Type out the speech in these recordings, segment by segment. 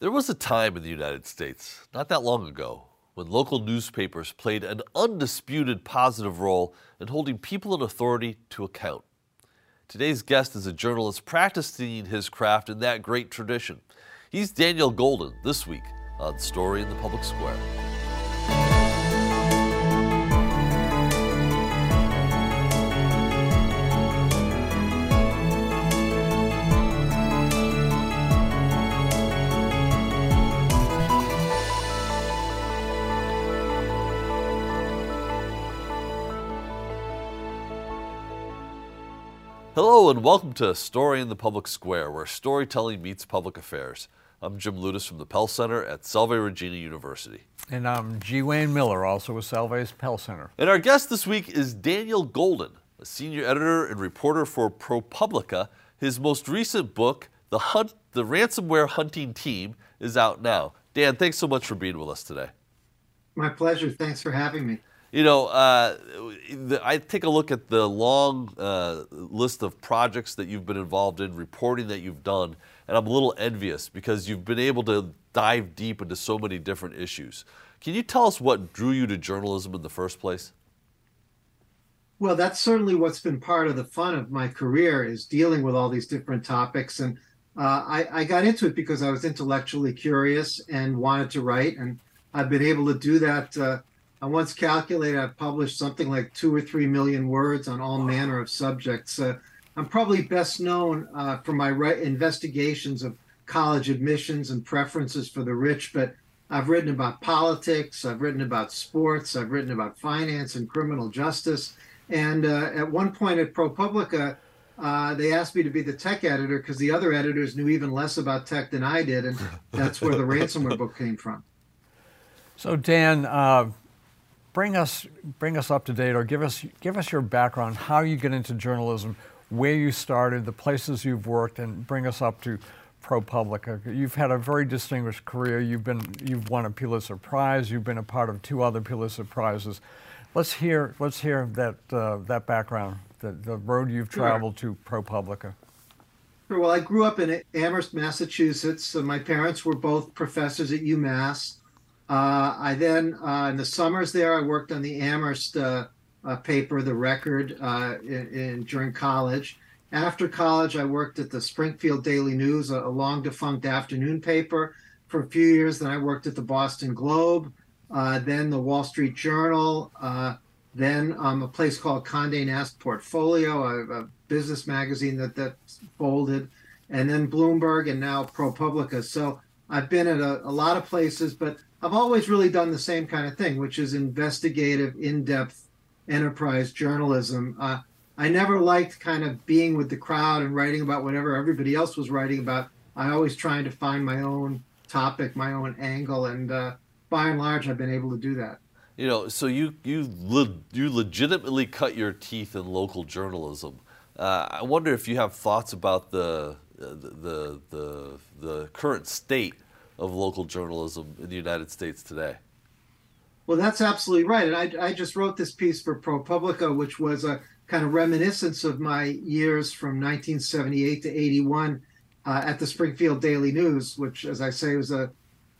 There was a time in the United States, not that long ago, when local newspapers played an undisputed positive role in holding people in authority to account. Today's guest is a journalist practicing his craft in that great tradition. He's Daniel Golden this week on Story in the Public Square. Hello and welcome to Story in the Public Square, where storytelling meets public affairs. I'm Jim Ludes from the Pell Center at Salve Regina University. And I'm G. Wayne Miller, also with Salve's Pell Center. And our guest this week is Daniel Golden, a senior editor and reporter for ProPublica. His most recent book, The Hunt, The Ransomware Hunting Team, is out now. Dan, thanks so much for being with us today. My pleasure. Thanks for having me. You know, uh, I take a look at the long uh, list of projects that you've been involved in, reporting that you've done, and I'm a little envious because you've been able to dive deep into so many different issues. Can you tell us what drew you to journalism in the first place? Well, that's certainly what's been part of the fun of my career is dealing with all these different topics. And uh, I, I got into it because I was intellectually curious and wanted to write, and I've been able to do that uh, I once calculated I've published something like two or three million words on all manner of subjects. Uh, I'm probably best known uh, for my re- investigations of college admissions and preferences for the rich, but I've written about politics, I've written about sports, I've written about finance and criminal justice. And uh, at one point at ProPublica, uh, they asked me to be the tech editor because the other editors knew even less about tech than I did, and that's where the ransomware book came from. So, Dan, uh, bring us bring us up to date or give us give us your background, how you get into journalism, where you started, the places you've worked, and bring us up to ProPublica. You've had a very distinguished career. You've been you've won a Pulitzer Prize. You've been a part of two other Pulitzer Prizes. Let's hear let's hear that uh, that background, the, the road you've traveled sure. to ProPublica. Well, I grew up in Amherst, Massachusetts. My parents were both professors at UMass. Uh, I then, uh, in the summers there, I worked on the Amherst uh, uh paper, The Record, uh, in, in, during college. After college, I worked at the Springfield Daily News, a, a, long defunct afternoon paper, for a few years. Then I worked at the Boston Globe, uh, then the Wall Street Journal, then um, a place called Condé Nast Portfolio, a, a, business magazine that that folded, and then Bloomberg, and now ProPublica. So I've been at a, a lot of places, but I've always really done the same kind of thing, which is investigative, in depth enterprise journalism. Uh, I never liked kind of being with the crowd and writing about whatever everybody else was writing about. I always trying to find my own topic, my own angle, and uh, by and large, I've been able to do that. You know, so you you le- you legitimately cut your teeth in local journalism. Uh, I wonder if you have thoughts about the the the the current state of local journalism in the United States today. Well, that's absolutely right. And I, I just wrote this piece for ProPublica, which was a kind of reminiscence of my years from 1978 to 81 uh, at the Springfield Daily News, which, as I say, was a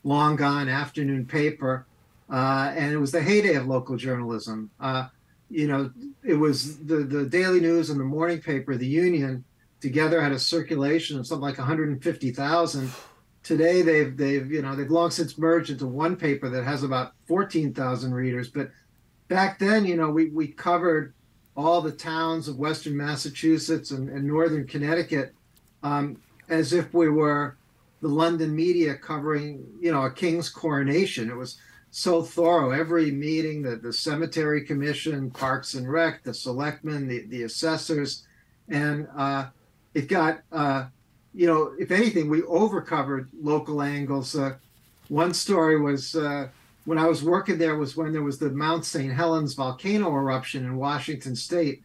long gone afternoon paper. Uh, and it was the heyday of local journalism. Uh, you know, it was the, the Daily News and the morning paper, the Union, together had a circulation of something like 150,000 today they've they've you know they've long since merged into one paper that has about 14,000 readers. But back then you know we we covered all the towns of western massachusetts and, and northern connecticut um, as if we were the london media covering you know a king's coronation. It was so thorough. Every meeting the, the cemetery commission parks and rec the selectmen the, the assessors. And uh, it got uh, you know, if anything, we overcovered local angles. Uh, one story was uh, when I was working there was when there was the Mount St. Helens volcano eruption in Washington State,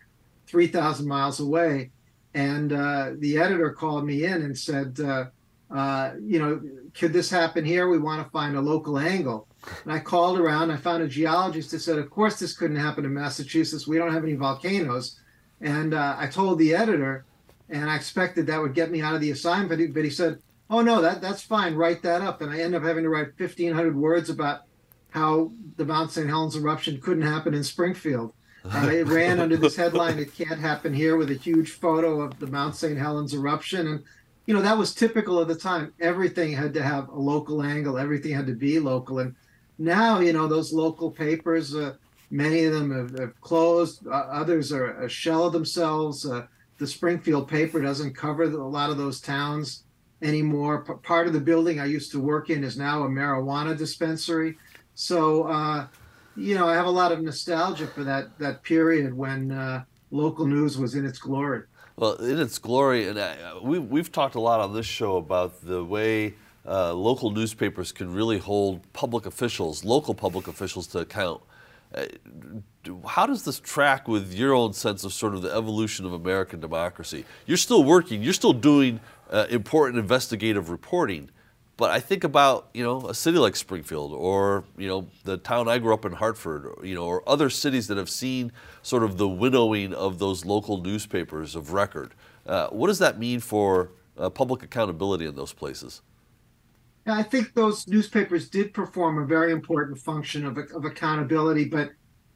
3,000 miles away. And uh, the editor called me in and said, uh, uh, you know, could this happen here? We want to find a local angle. And I called around. I found a geologist who said, of course, this couldn't happen in Massachusetts. We don't have any volcanoes. And uh, I told the editor, and I expected that would get me out of the assignment. But he, but he said, oh no, that that's fine. Write that up, and I end up having to write fifteen hundred words about how the Mount St. Helens eruption couldn't happen in Springfield. Uh, it ran under this headline, "It can't happen here," with a huge photo of the Mount St. Helens eruption, and you know that was typical of the time. Everything had to have a local angle. Everything had to be local, and now you know those local papers. Uh, many of them have, have closed. Uh, others are a shell of themselves. The Springfield paper doesn't cover a lot of those towns anymore. P- part of the building I used to work in is now a marijuana dispensary. So, uh, you know, I have a lot of nostalgia for that that period when uh, local news was in its glory. Well, in its glory, and uh, we, we've talked a lot on this show about the way uh, local newspapers can really hold public officials, local public officials, to account. Uh, how does this track with your own sense of sort of the evolution of American democracy? You're still working, you're still doing uh, important investigative reporting, but I think about you know a city like Springfield or you know the town I grew up in Hartford, or, you know, or other cities that have seen sort of the winnowing of those local newspapers of record. Uh, what does that mean for uh, public accountability in those places? I think those newspapers did perform a very important function of, of accountability. But,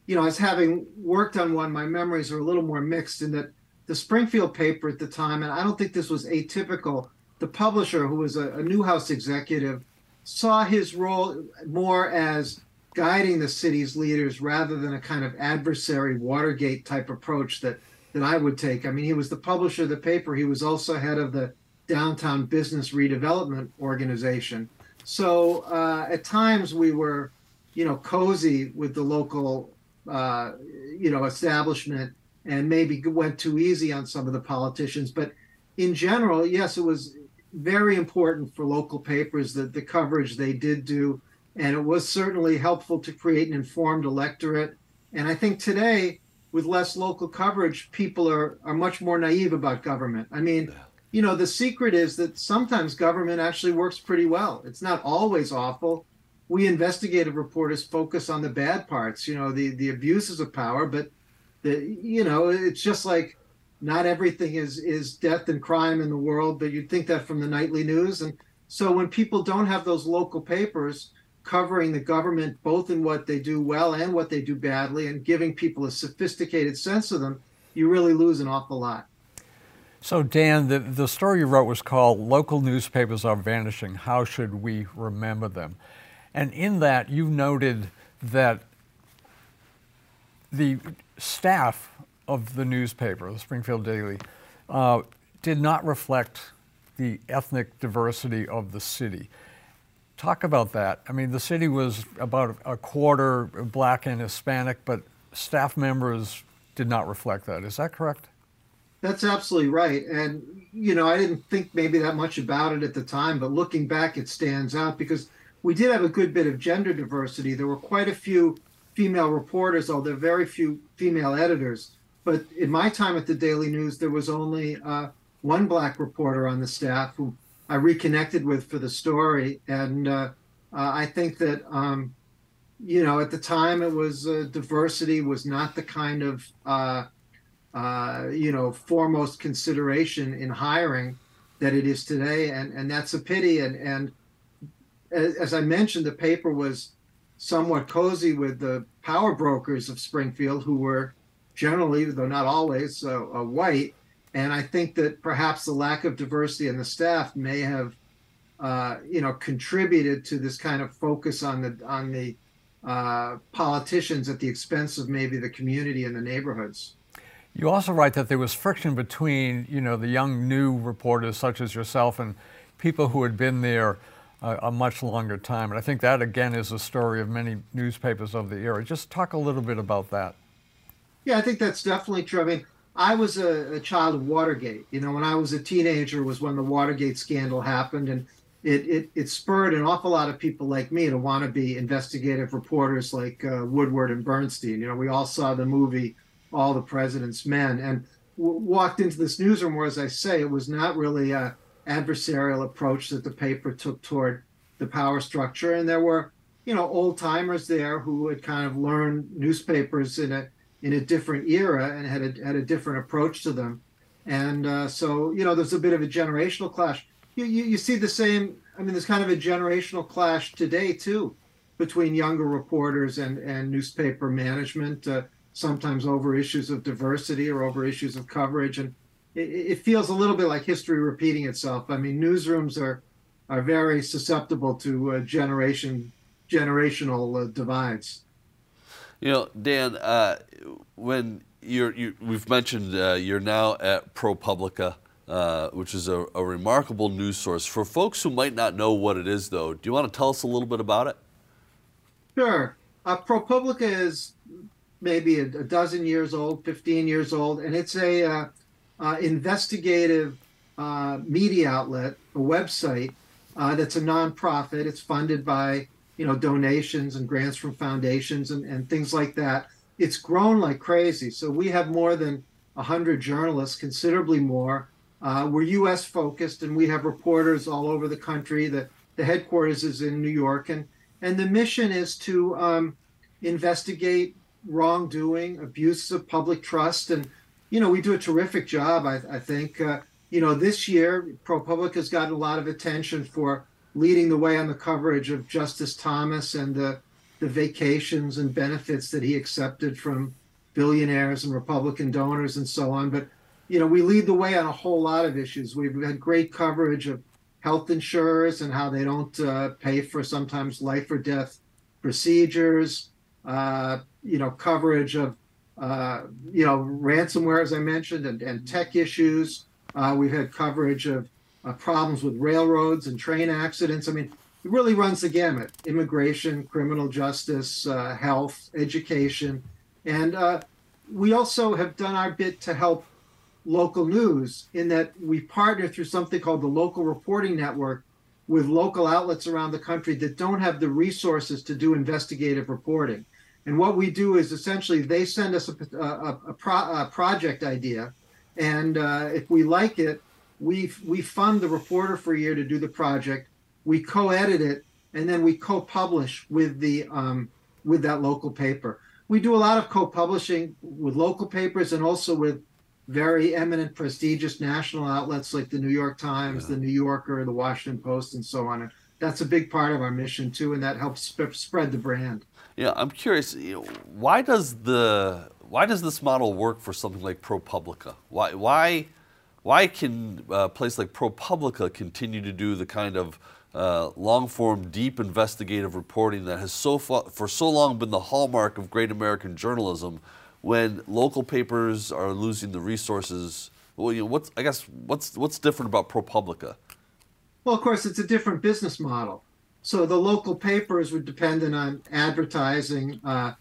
you know, as having worked on one, my memories are a little more mixed in that the Springfield paper at the time, and I don't think this was atypical, the publisher, who was a, a Newhouse executive, saw his role more as guiding the city's leaders rather than a kind of adversary Watergate type approach that that I would take. I mean, he was the publisher of the paper. He was also head of the downtown business redevelopment organization. So uh, at times we were, you know, cozy with the local, uh, you know, establishment and maybe went too easy on some of the politicians. But in general, yes, it was very important for local papers that the coverage they did do, and it was certainly helpful to create an informed electorate. And I think today, with less local coverage, people are are much more naive about government. I mean you know, the secret is that sometimes government actually works pretty well. It's not always awful. We investigative reporters focus on the bad parts, you know, the the abuses of power, but the you know, it's just like not everything is is death and crime in the world, but you'd think that from the nightly news. And so when people don't have those local papers covering the government both in what they do well and what they do badly and giving people a sophisticated sense of them, you really lose an awful lot. So, Dan, the, the story you wrote was called Local Newspapers Are Vanishing. How Should We Remember Them? And in that, you noted that the staff of the newspaper, the Springfield Daily, uh, did not reflect the ethnic diversity of the city. Talk about that. I mean, the city was about a quarter black and Hispanic, but staff members did not reflect that. Is that correct? That's absolutely right. And, you know, I didn't think maybe that much about it at the time, but looking back, it stands out because we did have a good bit of gender diversity. There were quite a few female reporters, although very few female editors. But in my time at the Daily News, there was only uh, one black reporter on the staff who I reconnected with for the story. And uh, uh, I think that, um, you know, at the time it was uh, diversity was not the kind of uh, you know, foremost consideration in hiring that it is today, and and that's a pity. And and as I mentioned, the paper was somewhat cozy with the power brokers of Springfield, who were generally, though not always, uh, uh, white. And I think that perhaps the lack of diversity in the staff may have, uh, you know, contributed to this kind of focus on the on the uh, politicians at the expense of maybe the community and the neighborhoods. You also write that there was friction between, you know, the young new reporters such as yourself and people who had been there a, a much longer time. And I think that again is a story of many newspapers of the era. Just talk a little bit about that. Yeah, I think that's definitely true. I mean, I was a, a child of Watergate. You know, when I was a teenager was when the Watergate scandal happened, and it, it, it spurred an awful lot of people like me to want to be investigative reporters like uh, Woodward and Bernstein. You know, we all saw the movie all the president's men and w- walked into this newsroom where, as I say, it was not really a adversarial approach that the paper took toward the power structure. And there were, you know, old timers there who had kind of learned newspapers in a in a different era and had a, had a different approach to them. And uh, so, you know, there's a bit of a generational clash. you, you, you see the same. I mean, there's kind of a generational clash today too, between younger reporters and and newspaper management. Uh, sometimes over issues of diversity or over issues of coverage, and it, it feels a little bit like history repeating itself. I mean, newsrooms are are very susceptible to uh, generation generational uh, divides. You know, Dan, uh, when you're, you, we've mentioned uh, you're now at ProPublica, uh, which is a, a, remarkable news source. For folks who might not know what it is, though, do you want to tell us a little bit about it? Sure. Uh, ProPublica is maybe a, a, dozen years old, 15 years old, and it's a uh, uh, investigative media outlet, a website that's a nonprofit. It's funded by you know donations and grants from foundations and, and things like that. It's grown like crazy. So we have more than 100 journalists considerably more. Uh, we're us focused and we have reporters all over the country. The, the headquarters is in new york. And and the mission is to um, investigate wrongdoing abuses of public trust and you know we do a terrific job i, I think uh, you know this year propublica has gotten a lot of attention for leading the way on the coverage of Justice Thomas and the, the vacations and benefits that he accepted from billionaires and Republican donors and so on. But, you know, we lead the way on a whole lot of issues. We've had great coverage of health insurers and how they don't uh, pay for sometimes life or death procedures, uh, you know, coverage of, uh, you know, ransomware, as I mentioned, and, and tech issues. Uh, we've had coverage of uh, problems with railroads and train accidents. I mean, it really runs the gamut immigration, criminal justice, uh, health, education. And uh, we also have done our bit to help local news in that we partner through something called the Local Reporting Network with local outlets around the country that don't have the resources to do investigative reporting. And what we do is essentially they send us a, a, a, pro, a project idea. And uh, if we like it, we we fund the reporter for a year to do the project. We co-edit it, and then we co-publish with the um, with that local paper. We do a lot of co-publishing with local papers and also with very eminent, prestigious national outlets like the New York Times, yeah. the New Yorker, the Washington Post, and so on. And that's a big part of our mission too, and that helps sp- spread the brand. Yeah, I'm curious. You know, why does the why does this model work for something like ProPublica? Why why why can a uh, place like ProPublica continue to do the kind of uh, long form, deep investigative reporting that has so far, for so long been the hallmark of great American journalism when local papers are losing the resources? Well, you know, what's, I guess, what's, what's different about ProPublica? Well, of course, it's a different business model. So the local papers were dependent on advertising uh,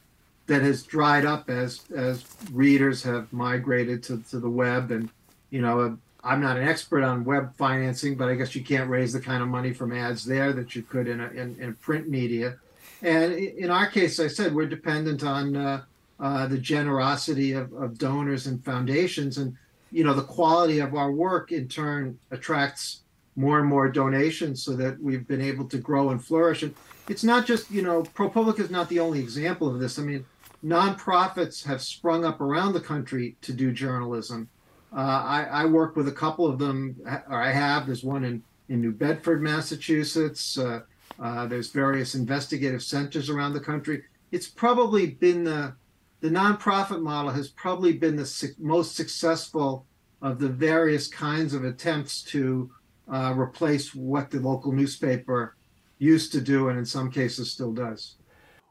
that has dried up as as readers have migrated to, to the web and you know, I'm not an expert on web financing, but I guess you can't raise the kind of money from ads there that you could in a, in, in print media. And in our case, I said we're dependent on uh, uh, the generosity of, of donors and foundations, and you know the quality of our work in turn attracts more and more donations, so that we've been able to grow and flourish. And it's not just you know ProPublica is not the only example of this. I mean, nonprofits have sprung up around the country to do journalism uh, I, I, work with a couple of them, or I have. There's one in, in New Bedford, Massachusetts. Uh, uh, there's various investigative centers around the country. It's probably been the the nonprofit model has probably been the su- most successful of the various kinds of attempts to uh, replace what the local newspaper used to do, and in some cases still does.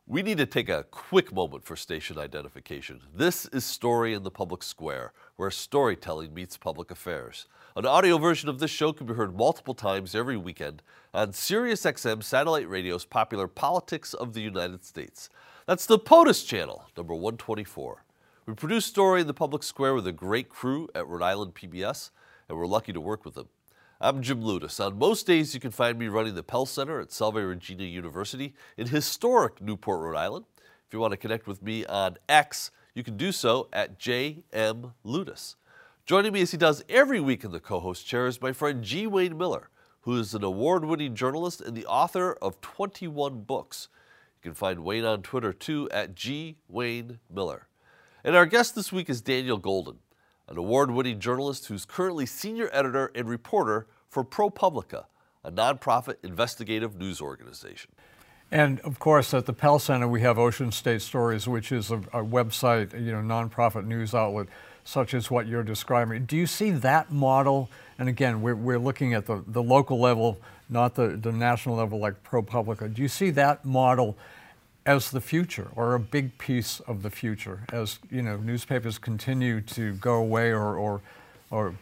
We need to take a quick moment for station identification. This is Story in the Public Square, where storytelling meets public affairs. An audio version of this show can be heard multiple times every weekend on SiriusXM satellite radio's popular Politics of the United States. That's the POTUS channel, number 124. We produce Story in the Public Square with a great crew at Rhode Island PBS, and we're lucky to work with them. I'm Jim Ludes. On most days, you can find me running the Pell Center at Salve Regina University in historic Newport, Rhode Island. If you want to connect with me on X, you can do so at JM Ludes. Joining me as he does every week in the co host chair is my friend G. Wayne Miller, who is an award winning journalist and the author of 21 books. You can find Wayne on Twitter too at G. Wayne Miller. And our guest this week is Daniel Golden, an award winning journalist who's currently senior editor and reporter for ProPublica, a nonprofit investigative news organization. And of course, at the Pell Center, we have Ocean State Stories, which is a, a, website, you know, nonprofit news outlet, such as what you're describing. Do you see that model? And again, we're, we're looking at the, the local level, not the, the national level like ProPublica. Do you see that model as the future or a big piece of the future as, you know, newspapers continue to go away or, or, or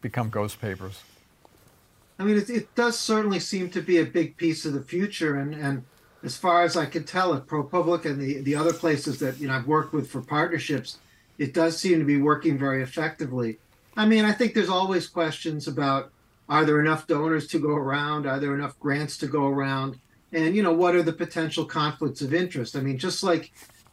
become ghost papers? I mean, it, it does certainly seem to be a big piece of the future, and, and as far as I can tell at ProPublica and the, the other places that you know I've worked with for partnerships, it does seem to be working very effectively. I mean, I think there's always questions about are there enough donors to go around? Are there enough grants to go around? And you know, what are the potential conflicts of interest? I mean, just like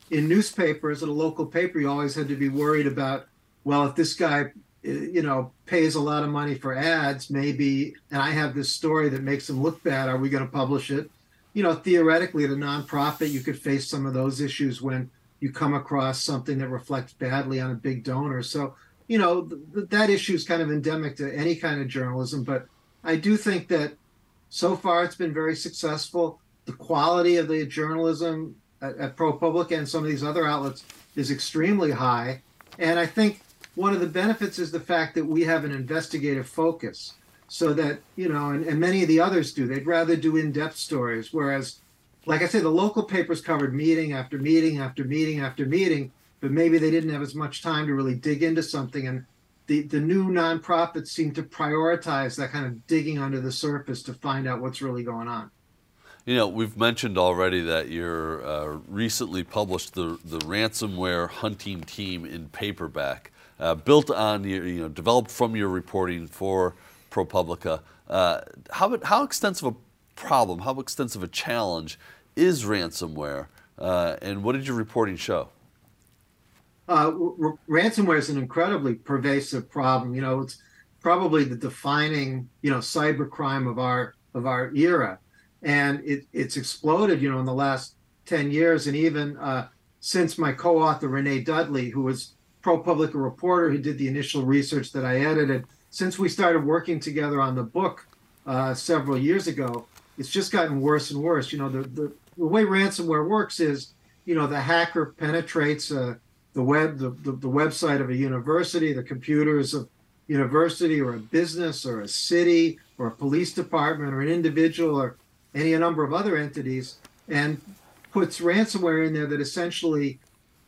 in newspapers at a local paper, you always had to be worried about, well, if this guy, you know, pays a lot of money for ads, maybe, and I have this story that makes him look bad, are we going to publish it? you know, theoretically, at a nonprofit, you could face some of those issues when you come across something that reflects badly on a big donor. So, you know, th- that issue is kind of endemic to any kind of journalism. But I do think that so far it's been very successful. The quality of the journalism at, at ProPublica and some of these other outlets is extremely high. And I think one of the benefits is the fact that we have an investigative focus so that you know and, and many of the others do they'd rather do in-depth stories whereas like i say, the local papers covered meeting after meeting after meeting after meeting but maybe they didn't have as much time to really dig into something and the, the new nonprofits seem to prioritize that kind of digging under the surface to find out what's really going on you know, we've mentioned already that you're uh, recently published the the ransomware hunting team in paperback, uh, built on your, you know, developed from your reporting for ProPublica. Uh, how, how extensive a problem, how extensive a challenge is ransomware, uh, and what did your reporting show? Uh, r- ransomware is an incredibly pervasive problem. You know, it's probably the defining, you know, cyber crime of our of our era, and it, it's exploded. You know, in the last ten years, and even uh, since my co-author Renee Dudley, who was ProPublica reporter who did the initial research that I edited, since we started working together on the book uh, several years ago, it's just gotten worse and worse. You know, the, the, the way ransomware works is, you know, the hacker penetrates uh, the web, the, the, the, website of a university, the computers of university or a business or a city or a police department or an individual or any a number of other entities and puts ransomware in there that essentially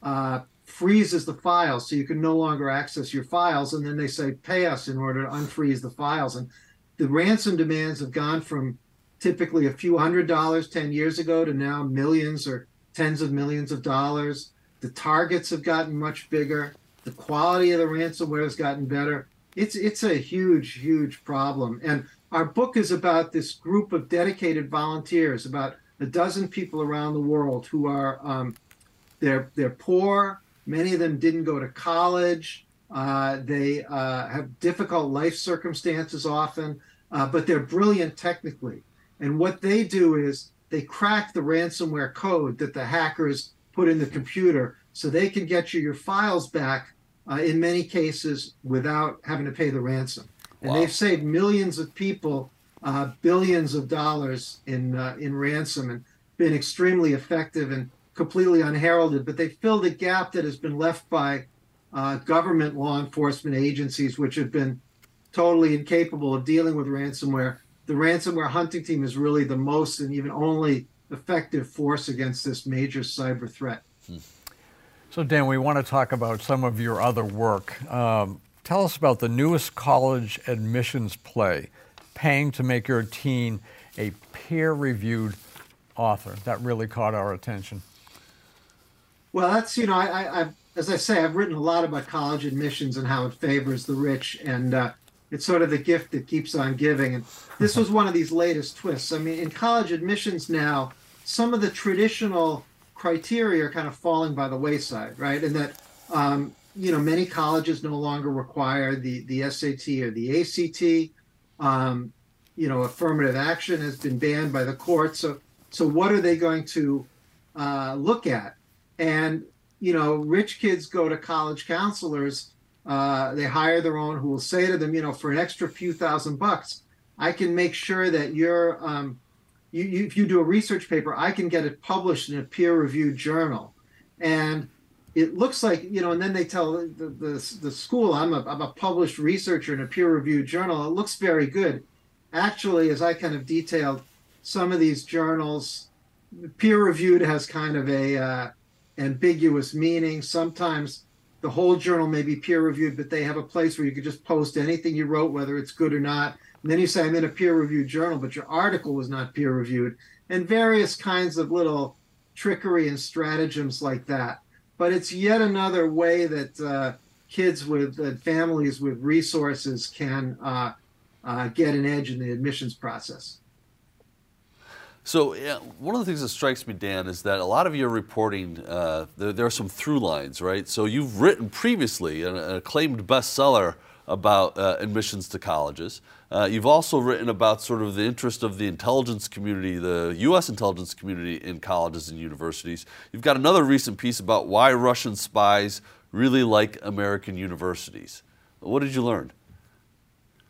uh, freezes the files. So you can no longer access your files and then they say pay us in order to unfreeze the files. And the ransom demands have gone from typically a few hundred dollars 10 years ago to now millions or tens of millions of dollars the targets have gotten much bigger the quality of the ransomware has gotten better it's it's a huge huge problem and our book is about this group of dedicated volunteers about a dozen people around the world who are um, they're they're poor Many of them didn't go to college. Uh, they uh, have difficult life circumstances often, uh, but they're brilliant technically. And what they do is they crack the ransomware code that the hackers put in the computer so they can get you your files back uh, in many cases without having to pay the ransom. And wow. they've saved millions of people uh, billions of dollars in uh, in ransom and been extremely effective. And completely unheralded, but they filled a gap that has been left by uh, government law enforcement agencies, which have been totally incapable of dealing with ransomware. The ransomware hunting team is really the most and even only effective force against this major cyber threat. Hmm. So, Dan, we want to talk about some of your other work. Um, tell us about the newest college admissions play, Paying to Make Your Teen a Peer Reviewed Author. That really caught our attention. Well, that's you know, I, I, as I say, I've written a lot about college admissions and how it favors the rich, and uh, it's sort of the gift that keeps on giving. And this was one of these latest twists. I mean, in college admissions now, some of the traditional criteria are kind of falling by the wayside, right? And that um, you know, many colleges no longer require the the SAT or the ACT. Um, you know, affirmative action has been banned by the court. So, so what are they going to uh, look at? And you know, rich kids go to college counselors. Uh, they hire their own who will say to them, you know, for an extra few thousand bucks, I can make sure that you're, um, you, you, if you do a research paper, I can get it published in a peer reviewed journal. And it looks like, you know, and then they tell the, the, the school, I'm a, I'm a published researcher in a peer reviewed journal. It looks very good. Actually, as I kind of detailed, some of these journals, peer reviewed has kind of a uh, ambiguous meaning. Sometimes the whole journal may be peer reviewed, but they have a place where you could just post anything you wrote, whether it's good or not. And then you say, I'm in a peer reviewed journal, but your article was not peer reviewed, and various kinds of little trickery and stratagems like that. But it's yet another way that uh, kids with uh, families with resources can uh, uh, get an edge in the admissions process. So yeah, one of the things that strikes me, Dan, is that a lot of your reporting, uh, there, there, are some through lines, right? So you've written previously an, an acclaimed bestseller about uh, admissions to colleges. Uh, you've also written about sort of the interest of the intelligence community, the U.S. intelligence community in colleges and universities. You've got another recent piece about why Russian spies really like American universities. What did you learn?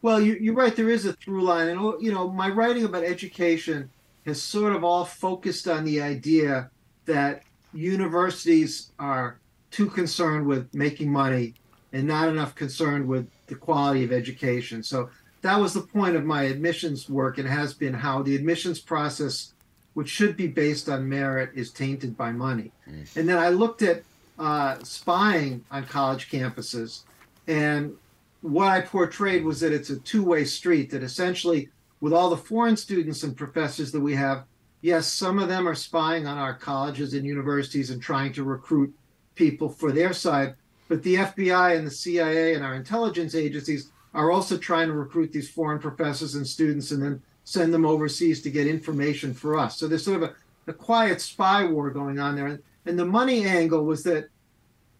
Well, you, are right. There is a through line, and you know, my writing about education has sort of all focused on the idea that universities are too concerned with making money and not enough concerned with the quality of education. So that was the point of my admissions work and has been how the admissions process, which should be based on merit, is tainted by money. Mm. And then I looked at uh, spying on college campuses, and what I portrayed was that it's a two way street, that essentially with all the foreign students and professors that we have, yes, some of them are spying on our colleges and universities and trying to recruit people for their side. But the FBI and the CIA and our intelligence agencies are also trying to recruit these foreign professors and students and then send them overseas to get information for us. So there's sort of a, a quiet spy war going on there. And the money angle was that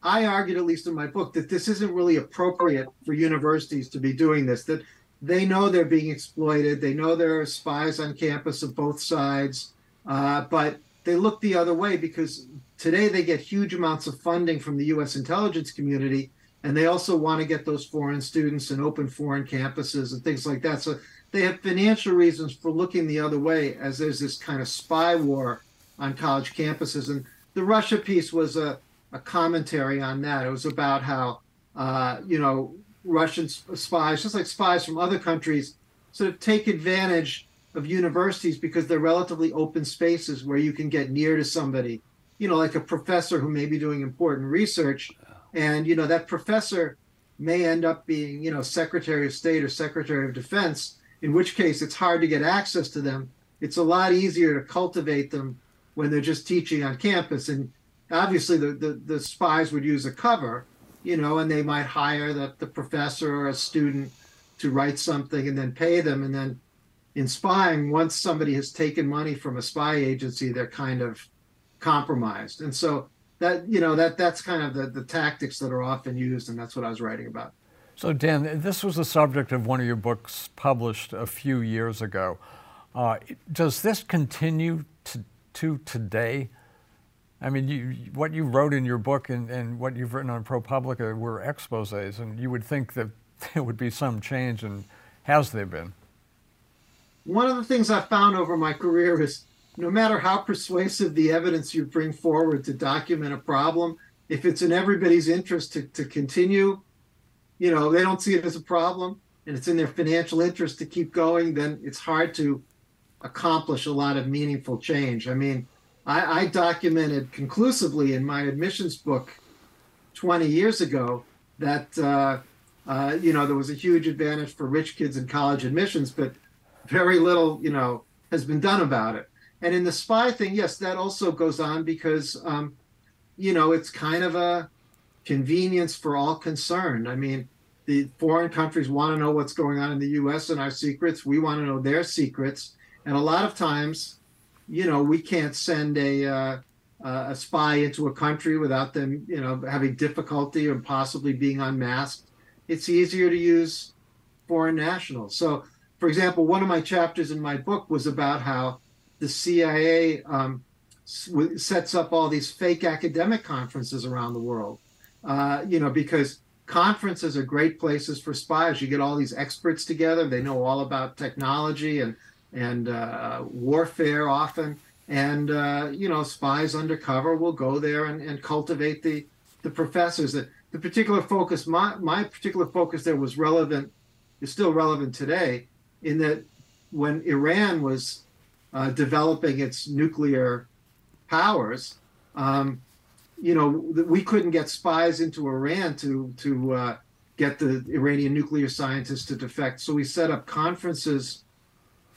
I argued, at least in my book, that this isn't really appropriate for universities to be doing this, that they know they're being exploited. They know there are spies on campus of both sides, uh, but they look the other way because today they get huge amounts of funding from the U.S. intelligence community, and they also want to get those foreign students and open foreign campuses and things like that. So they have financial reasons for looking the other way, as there's this kind of spy war on college campuses. And the Russia piece was a, a commentary on that. It was about how, uh, you know, Russian spies, just like spies from other countries, sort of take advantage of universities because they're relatively open spaces where you can get near to somebody, you know, like a professor who may be doing important research. And, you know, that professor may end up being, you know, Secretary of State or Secretary of Defense, in which case it's hard to get access to them. It's a lot easier to cultivate them when they're just teaching on campus. And obviously the, the, the spies would use a cover you know, and they might hire the, the professor or a student to write something and then pay them. And then in spying, once somebody has taken money from a spy agency, they're kind of compromised. And so that, you know, that that's kind of the, the tactics that are often used. And that's what I was writing about. So, Dan, this was the subject of one of your books published a few years ago. Uh, does this continue to, to today? I mean, you, what you wrote in your book and, and what you've written on ProPublica were exposes, and you would think that there would be some change, and has there been? One of the things I found over my career is no matter how persuasive the evidence you bring forward to document a problem, if it's in everybody's interest to, to continue, you know, they don't see it as a problem and it's in their financial interest to keep going, then it's hard to accomplish a lot of meaningful change. I mean, I, I documented conclusively in my admissions book 20 years ago that uh, uh, you know there was a huge advantage for rich kids in college admissions, but very little you know has been done about it. And in the spy thing, yes, that also goes on because um, you know it's kind of a convenience for all concerned. I mean, the foreign countries want to know what's going on in the U.S. and our secrets. We want to know their secrets, and a lot of times you know, we can't send a uh, a spy into a country without them, you know, having difficulty or possibly being unmasked. It's easier to use foreign nationals. So, for example, one of my chapters in my book was about how the CIA um, sets up all these fake academic conferences around the world. Uh, you know, because conferences are great places for spies. You get all these experts together; they know all about technology and and uh, warfare often. And uh, you know, spies undercover will go there and, and cultivate the the professors. That the particular focus, my my particular focus there was relevant, is still relevant today, in that when Iran was uh, developing its nuclear powers, um, you know, we couldn't get spies into Iran to to uh, get the Iranian nuclear scientists to defect. So we set up conferences.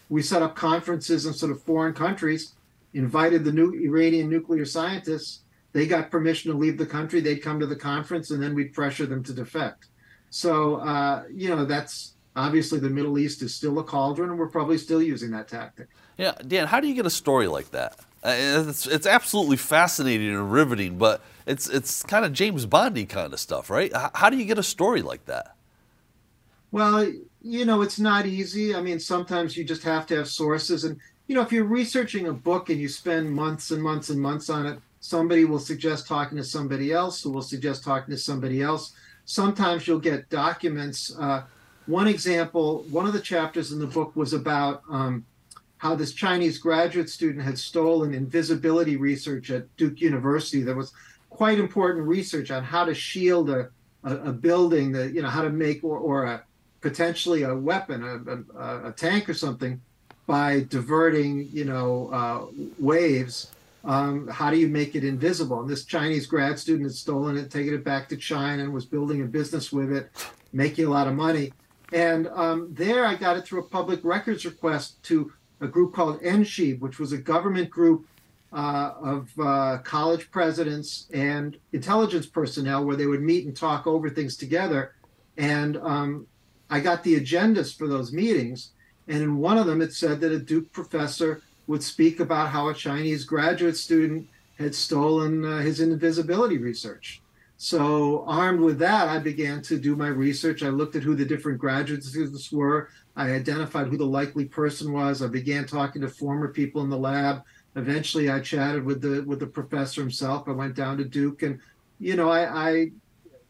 We set up conferences in sort of foreign countries, invited the new Iranian nuclear scientists. They got permission to leave the country. They'd come to the conference, and then we'd pressure them to defect. So uh, you know, that's obviously the Middle East is still a cauldron, and we're probably still using that tactic. Yeah, Dan, how do you get a story like that? Uh, it's, it's absolutely fascinating and riveting, but it's it's kind of James Bondy kind of stuff, right? H- how do you get a story like that? Well, you know, it's not easy. I mean, sometimes you just have to have sources, and you know, if you're researching a book and you spend months and months and months on it, somebody will suggest talking to somebody else, who will suggest talking to somebody else. Sometimes you'll get documents. Uh, one example, one of the chapters in the book was about um, how this Chinese graduate student had stolen invisibility research at Duke University. There was quite important research on how to shield a, a, a building, that you know how to make or, or a potentially a weapon, a, a, a tank or something, by diverting you know uh, waves. Um, how do you make it invisible? And this Chinese grad student had stolen it, taken it back to China, and was building a business with it, making a lot of money. And um, there I got it through a public records request to a group called NSHEAB, which was a government group uh, of uh, college presidents and intelligence personnel where they would meet and talk over things together. And um, I got the agendas for those meetings. And in one of them, it said that a Duke professor would speak about how a Chinese graduate student had stolen uh, his invisibility research. So, armed with that, I began to do my research. I looked at who the different graduate students were. I identified who the likely person was. I began talking to former people in the lab. Eventually, I chatted with the with the professor himself. I went down to Duke, and you know, I, I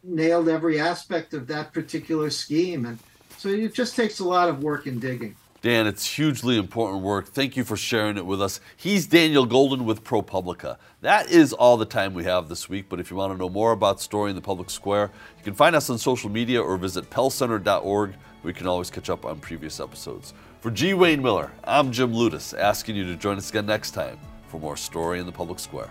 nailed every aspect of that particular scheme. And so, it just takes a lot of work and digging. Dan, it's hugely important work. Thank you for sharing it with us. He's Daniel Golden with ProPublica. That is all the time we have this week, but if you want to know more about Story in the Public Square, you can find us on social media or visit pellcenter.org you can always catch up on previous episodes. For G. Wayne Miller, I'm Jim Ludes, asking you to join us again next time for more Story in the Public Square.